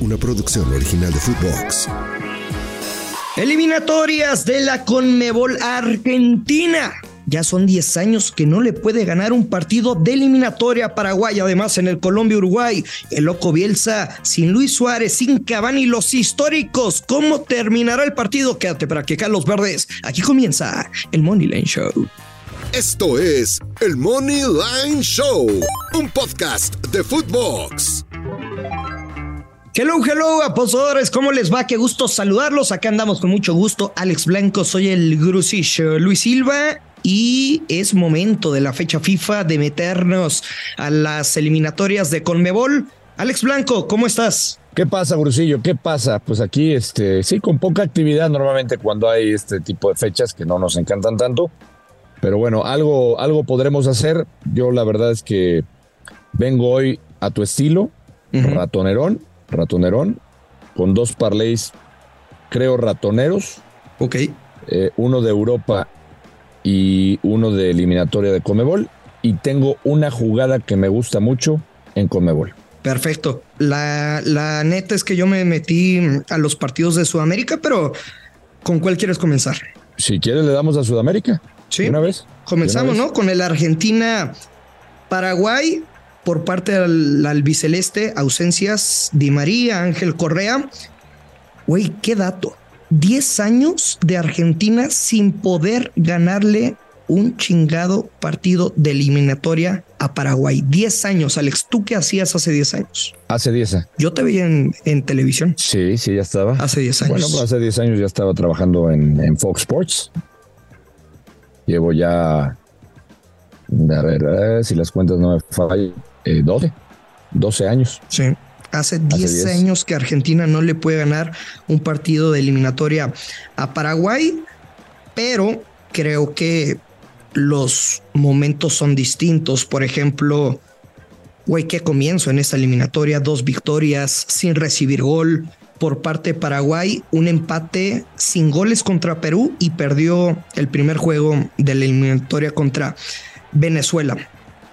una producción original de Footbox. Eliminatorias de la Conmebol Argentina. Ya son 10 años que no le puede ganar un partido de eliminatoria a Paraguay. Además, en el Colombia-Uruguay, el loco Bielsa, sin Luis Suárez, sin Cavani, los históricos. ¿Cómo terminará el partido? Quédate para que los verdes. Aquí comienza el Money Line Show. Esto es el Money Line Show, un podcast de Footbox. Hello, hello, apostadores, ¿cómo les va? Qué gusto saludarlos. Acá andamos con mucho gusto. Alex Blanco, soy el Grusillo Luis Silva y es momento de la fecha FIFA de meternos a las eliminatorias de Conmebol. Alex Blanco, ¿cómo estás? ¿Qué pasa, Brusillo? ¿Qué pasa? Pues aquí, este, sí, con poca actividad normalmente cuando hay este tipo de fechas que no nos encantan tanto. Pero bueno, algo, algo podremos hacer. Yo la verdad es que vengo hoy a tu estilo, ratonerón ratonerón, con dos parlays, creo, ratoneros. Ok. Eh, uno de Europa y uno de eliminatoria de Comebol. Y tengo una jugada que me gusta mucho en Comebol. Perfecto. La, la neta es que yo me metí a los partidos de Sudamérica, pero ¿con cuál quieres comenzar? Si quieres, le damos a Sudamérica. Sí. Una vez. Comenzamos, ¿no? Con el Argentina-Paraguay por parte del albiceleste, ausencias Di María, Ángel Correa. Güey, qué dato. 10 años de Argentina sin poder ganarle un chingado partido de eliminatoria a Paraguay. 10 años, Alex. ¿Tú qué hacías hace 10 años? Hace 10 Yo te vi en, televisión. Sí, sí, ya estaba. Hace 10 años. Bueno, pues hace 10 años ya estaba trabajando en, Fox Sports. Llevo ya, a ver, eh, si las cuentas no me fallan, 12, eh, 12 años. Sí. Hace 10, años que Argentina no le puede ganar un partido de eliminatoria a Paraguay, pero creo que los momentos son distintos. Por ejemplo, güey, qué comienzo en esta eliminatoria, dos victorias sin recibir gol por parte de Paraguay, un empate sin goles contra Perú y perdió el primer juego de la eliminatoria contra Venezuela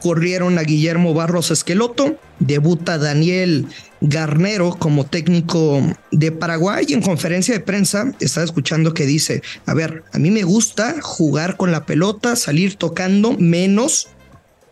corrieron a Guillermo Barros Esqueloto, debuta Daniel Garnero como técnico de Paraguay y en conferencia de prensa estaba escuchando que dice, a ver, a mí me gusta jugar con la pelota, salir tocando menos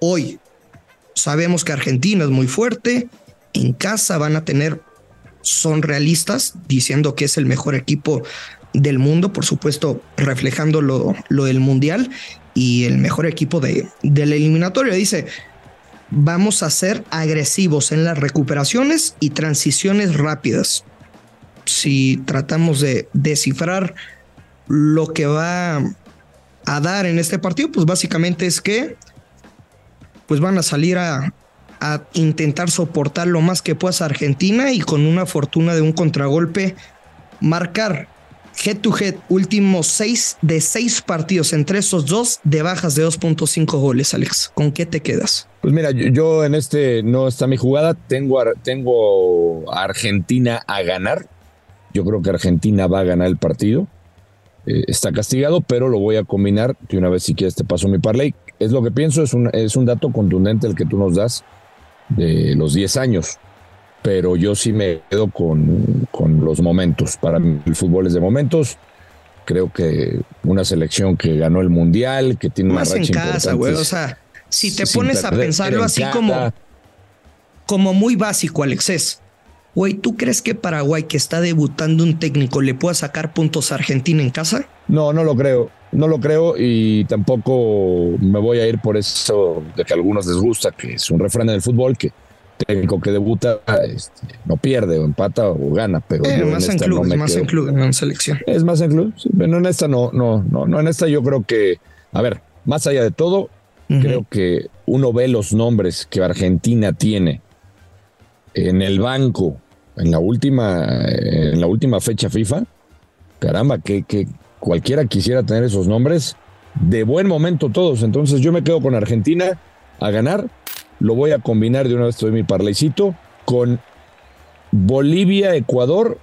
hoy. Sabemos que Argentina es muy fuerte, en casa van a tener, son realistas, diciendo que es el mejor equipo del mundo, por supuesto, reflejando lo, del Mundial y el mejor equipo de, del eliminatorio. Dice, vamos a ser agresivos en las recuperaciones y transiciones rápidas. Si tratamos de descifrar lo que va a dar en este partido, pues básicamente es que pues van a salir a, a intentar soportar lo más que pueda Argentina y con una fortuna de un contragolpe marcar head to head, últimos seis de seis partidos entre esos dos de bajas de 2.5 goles, Alex. ¿Con qué te quedas? Pues mira, yo, en este no está mi jugada. Tengo, tengo a Argentina a ganar. Yo creo que Argentina va a ganar el partido. Eh, está castigado, pero lo voy a combinar. De una vez, si quieres, te paso mi parlay. Es lo que pienso, es un, es un dato contundente el que tú nos das de los 10 años pero yo sí me quedo con, con los momentos. Para mí el fútbol es de momentos. Creo que una selección que ganó el mundial, que tiene Más una racha en casa, güey. O sea, si te pones a pensarlo así como, como muy básico, Alexés. Güey, ¿tú crees que Paraguay, que está debutando un técnico, le pueda sacar puntos a Argentina en casa? No, no lo creo. No lo creo y tampoco me voy a ir por eso de que a algunos les gusta, que es un refrán en el fútbol, que técnico que debuta este, no pierde o empata o gana, pero eh, más en club, es más en club, no en selección. Es más en club, pero en esta no, no, no, no, en esta yo creo que, a ver, más allá de todo, creo que uno ve los nombres que Argentina tiene en el banco en la última, en la última fecha FIFA, caramba, que, que cualquiera quisiera tener esos nombres de buen momento todos. Entonces yo me quedo con Argentina a ganar lo voy a combinar de una vez, doy mi parlecito, con Bolivia-Ecuador.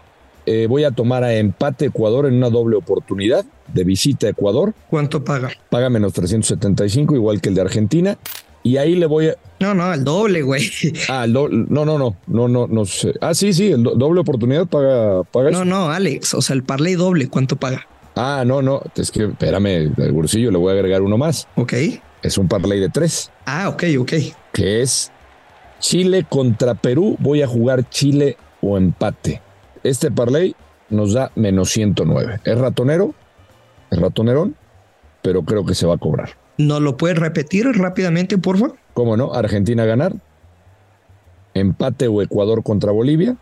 Eh, voy a tomar a empate Ecuador en una doble oportunidad de visita a Ecuador. ¿Cuánto paga? Paga menos 375, igual que el de Argentina. y ahí le voy a. No, no, el doble, güey. Ah, el doble. No, no, no, no, no, no sé. Ah, sí, sí, el doble oportunidad paga, paga No, no, Alex, o sea, el parlay doble, ¿cuánto paga? Ah, no, no, es que espérame, el bolsillo le voy a agregar uno más. Ok. Es un parlay de tres. Ah, ok, ok. Que es Chile contra Perú. Voy a jugar Chile o empate. Este parlay nos da menos 109. Es ratonero, es ratonerón, pero creo que se va a cobrar. ¿No lo puedes repetir rápidamente, por favor? ¿Cómo no? Argentina ganar, empate o Ecuador contra Bolivia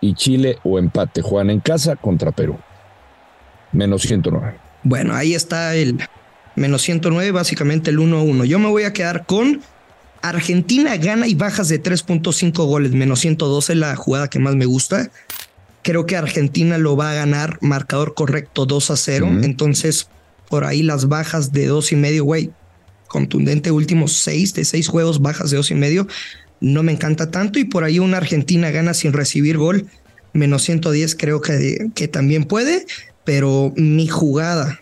y Chile o empate. Juegan en casa contra Perú. Menos 109. Bueno, ahí está el menos 109, básicamente el 1-1. Yo me voy a quedar con Argentina gana y bajas de 3.5 goles, menos 112, la jugada que más me gusta. Creo que Argentina lo va a ganar, marcador correcto 2 a 0. Entonces, por ahí las bajas de dos y medio, güey, contundente, últimos seis de seis juegos, bajas de dos y medio, no me encanta tanto. Y por ahí una Argentina gana sin recibir gol, menos 110, creo que, que también puede. Pero mi jugada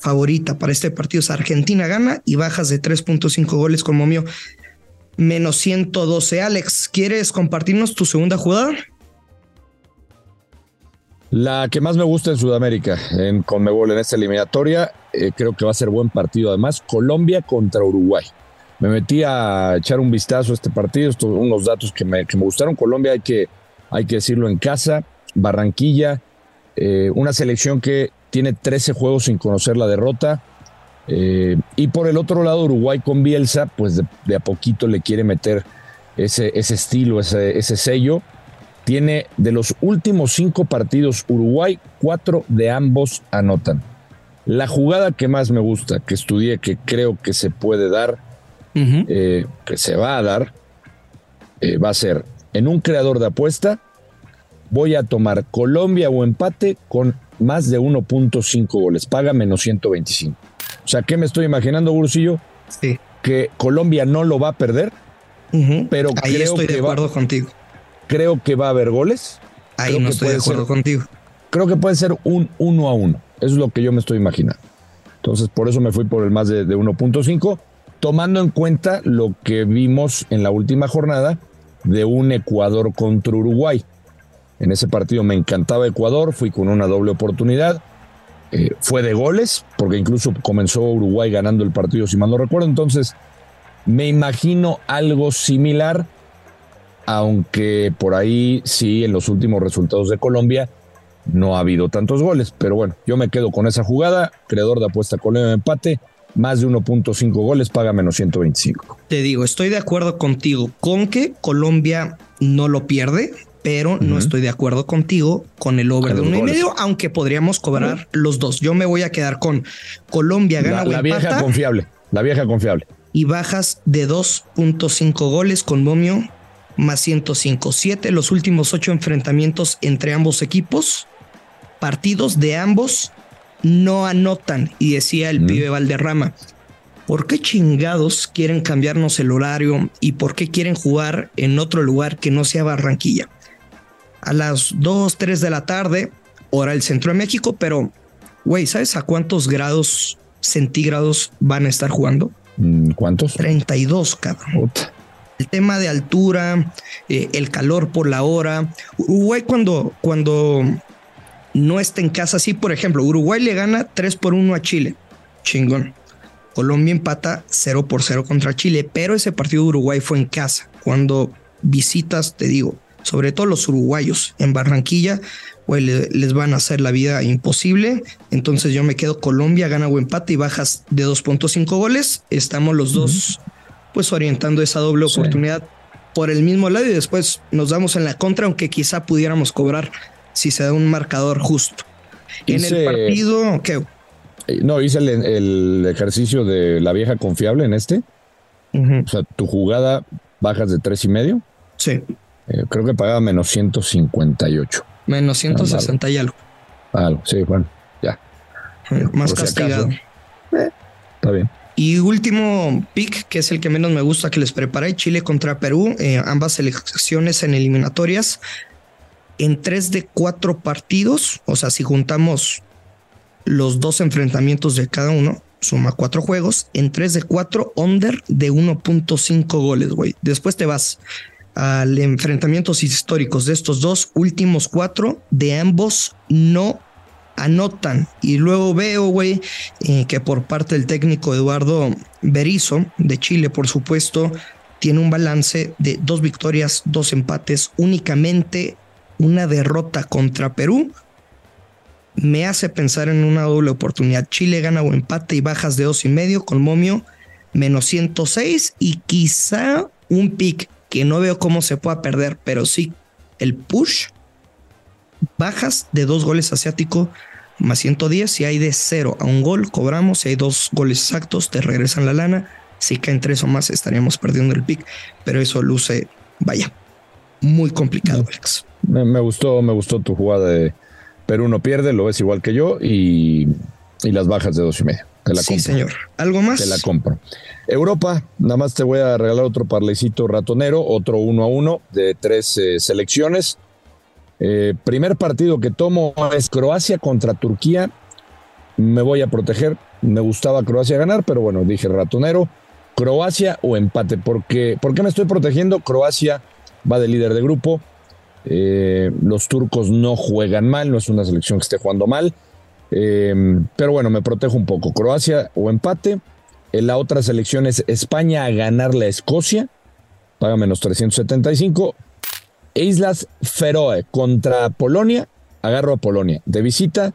favorita para este partido es Argentina gana y bajas de 3.5 goles con Momio menos 112. Alex, ¿quieres compartirnos tu segunda jugada? La que más me gusta en Sudamérica, en Conmebol, en esta eliminatoria, eh, creo que va a ser buen partido. Además, Colombia contra Uruguay. Me metí a echar un vistazo a este partido, estos, unos datos que me, gustaron. Colombia hay que, hay que decirlo en casa, Barranquilla, eh, una selección que tiene 13 juegos sin conocer la derrota. Eh, y por el otro lado, Uruguay con Bielsa, pues de, a poquito le quiere meter ese, ese estilo, ese, ese sello tiene de los últimos cinco partidos Uruguay, cuatro de ambos anotan. La jugada que más me gusta, que estudié, que creo que se puede dar, eh, que se va a dar, eh, va a ser en un creador de apuesta. Voy a tomar Colombia o empate con más de 1.5 goles. Paga menos 125. O sea, ¿qué me estoy imaginando, Bursillo? Sí. Que Colombia no lo va a perder, pero Ahí creo estoy que de acuerdo contigo creo que va a haber goles. Ahí no estoy de acuerdo contigo. Creo que puede ser un uno a uno. Eso es lo que yo me estoy imaginando. Entonces, por eso me fui por el más de, 1.5, tomando en cuenta lo que vimos en la última jornada de un Ecuador contra Uruguay. En ese partido me encantaba Ecuador, fui con una doble oportunidad. Eh, fue de goles, porque incluso comenzó Uruguay ganando el partido, si mal no recuerdo. Entonces, me imagino algo similar aunque por ahí sí en los últimos resultados de Colombia no ha habido tantos goles. Pero bueno, yo me quedo con esa jugada, creador de apuesta Colombia empate, más de 1.5 goles, paga menos 125. Te digo, estoy de acuerdo contigo con que Colombia no lo pierde, pero no estoy de acuerdo contigo con el over de uno y medio, aunque podríamos cobrar los dos. Yo me voy a quedar con Colombia gana la, la vieja confiable, la vieja confiable. Y bajas de 2.5 goles con Momio más 105. Siete los últimos ocho enfrentamientos entre ambos equipos. Partidos de ambos no anotan. Y decía el pibe Valderrama, ¿por qué chingados quieren cambiarnos el horario y por qué quieren jugar en otro lugar que no sea Barranquilla? A las 2, 3 de la tarde, hora del centro de México, pero, güey, ¿sabes a cuántos grados centígrados van a estar jugando? Mm, ¿Cuántos? 32, cabrón el tema de altura, eh, el calor por la hora. Uruguay cuando, cuando no está en casa, sí, por ejemplo, Uruguay le gana 3 por 1 a Chile. Chingón. Colombia empata 0 por 0 contra Chile, pero ese partido de Uruguay fue en casa. Cuando visitas, te digo, sobre todo los uruguayos en Barranquilla, pues les van a hacer la vida imposible. Entonces yo me quedo Colombia, gana o empate y bajas de 2.5 goles. Estamos los dos pues orientando esa doble oportunidad por el mismo lado y después nos damos en la contra, aunque quizá pudiéramos cobrar si se da un marcador justo. en el partido, ¿qué? Eh, no, hice el, ejercicio de la vieja confiable en este. O sea, tu jugada bajas de tres y medio. Sí. Eh, creo que pagaba menos 158. Menos 160 y algo. Algo, sí, bueno, ya. Más castigado. Eh, está bien. Y último pick, que es el que menos me gusta que les preparé, Chile contra Perú, eh, ambas selecciones en eliminatorias. En tres de cuatro partidos, o sea, si juntamos los dos enfrentamientos de cada uno, suma cuatro juegos, en tres de cuatro, under de 1.5 goles, güey. Después te vas al enfrentamientos históricos de estos dos últimos cuatro, de ambos no anotan. Y luego veo, güey, eh, que por parte del técnico Eduardo Berizo, de Chile, por supuesto, tiene un balance de dos victorias, dos empates, únicamente una derrota contra Perú. Me hace pensar en una doble oportunidad. Chile gana o empate y bajas de dos y medio con momio menos 106 y quizá un pick que no veo cómo se pueda perder, pero sí el push. Bajas de dos goles asiático más 110. Si hay de cero a un gol, cobramos. Si hay dos goles exactos, te regresan la lana. Si caen tres o más, estaríamos perdiendo el pick. Pero eso luce, vaya, muy complicado, Alex. Me, gustó, me gustó tu jugada de Perú no pierde, lo ves igual que yo y, las bajas de dos y medio. sí, señor. ¿Algo más? Te la compro. Europa, nada más te voy a regalar otro parlecito ratonero, otro uno a uno de tres eh, selecciones. Eh, primer partido que tomo es Croacia contra Turquía. Me voy a proteger. Me gustaba Croacia ganar, pero bueno, dije ratonero. Croacia o empate. Porque, ¿Por qué me estoy protegiendo? Croacia va de líder de grupo. Eh, los turcos no juegan mal, no es una selección que esté jugando mal. Eh, pero bueno, me protejo un poco. Croacia o empate. En la otra selección es España a ganarle a Escocia. Paga menos 375. E Islas Feroe contra Polonia, agarro a Polonia. De visita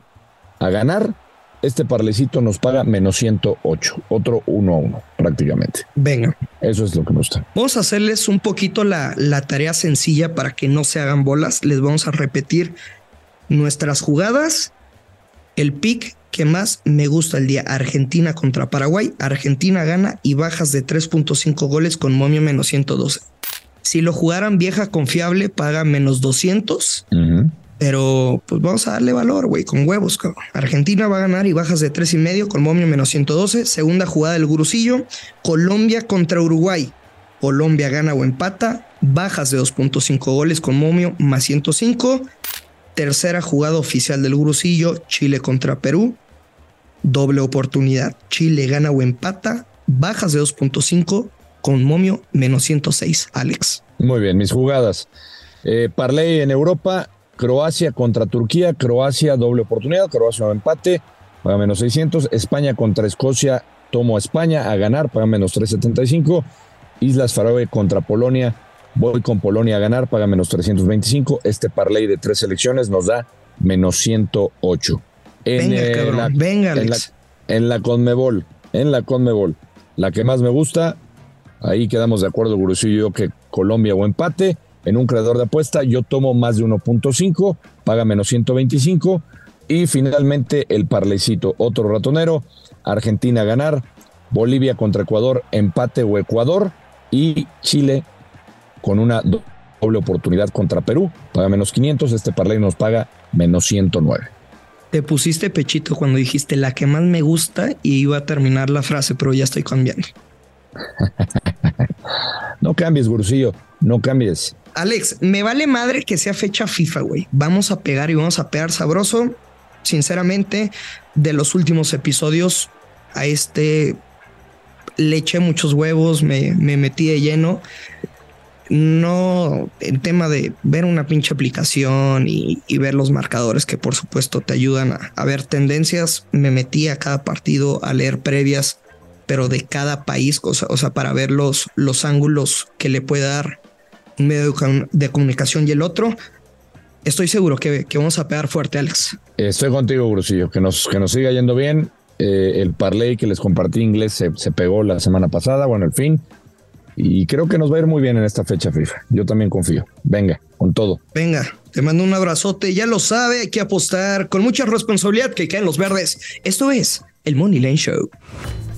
a ganar, este parlecito nos paga menos 108, otro 1 a 1 prácticamente. Venga. Eso es lo que me gusta. Vamos a hacerles un poquito la, la tarea sencilla para que no se hagan bolas. Les vamos a repetir nuestras jugadas, el pick que más me gusta el día, Argentina contra Paraguay. Argentina gana y bajas de 3.5 goles con momio menos 112. Si lo jugaran vieja confiable, paga menos 200. Pero pues vamos a darle valor, güey, con huevos. Cabrón. Argentina va a ganar y bajas de tres y medio con momio menos 112. Segunda jugada del Gurusillo. Colombia contra Uruguay. Colombia gana o empata. Bajas de 2.5 goles con momio más 105. Tercera jugada oficial del Gurusillo. Chile contra Perú. Doble oportunidad. Chile gana o empata. Bajas de 2.5 con momio menos 106, Alex. Muy bien, mis jugadas. Eh, Parley en Europa, Croacia contra Turquía, Croacia doble oportunidad, Croacia empate, paga menos 600, España contra Escocia, tomo a España a ganar, paga menos 375, Islas Faroe contra Polonia, voy con Polonia a ganar, paga menos 325, este parlay de tres selecciones nos da menos 108. En, venga, cabrón, venga, Alex. En la, en la Conmebol, en la Conmebol, la que más me gusta, Ahí quedamos de acuerdo, Gurusillo y yo, que Colombia o empate. En un creador de apuesta, yo tomo más de 1.5, paga menos 125. Y finalmente el parlecito, otro ratonero. Argentina a ganar, Bolivia contra Ecuador, empate o Ecuador. Y Chile con una doble oportunidad contra Perú, paga menos 500. Este parlay nos paga menos 109. Te pusiste pechito cuando dijiste la que más me gusta y iba a terminar la frase, pero ya estoy cambiando. no cambies, Gurusillo, no cambies. Alex, me vale madre que sea fecha FIFA, güey. Vamos a pegar y vamos a pegar sabroso. Sinceramente, de los últimos episodios a este le eché muchos huevos, me, metí de lleno. No, el tema de ver una pinche aplicación y, ver los marcadores que por supuesto te ayudan a, ver tendencias, me metí a cada partido a leer previas pero de cada país, o sea, para ver los, los ángulos que le puede dar un medio de comunicación y el otro. Estoy seguro que, vamos a pegar fuerte, Alex. Estoy contigo, Brusillo, que nos, que nos siga yendo bien. Eh, el parlay que les compartí inglés se, se, pegó la semana pasada, bueno, el fin. Y creo que nos va a ir muy bien en esta fecha FIFA. Yo también confío. Venga, con todo. Venga, te mando un abrazote. Ya lo sabe, hay que apostar con mucha responsabilidad que caen los verdes. Esto es el Money Lane Show.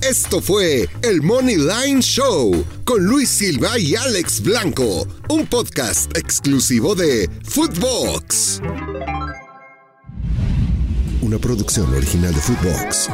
Esto fue el Money Line Show con Luis Silva y Alex Blanco, un podcast exclusivo de Footbox. Una producción original de Footbox.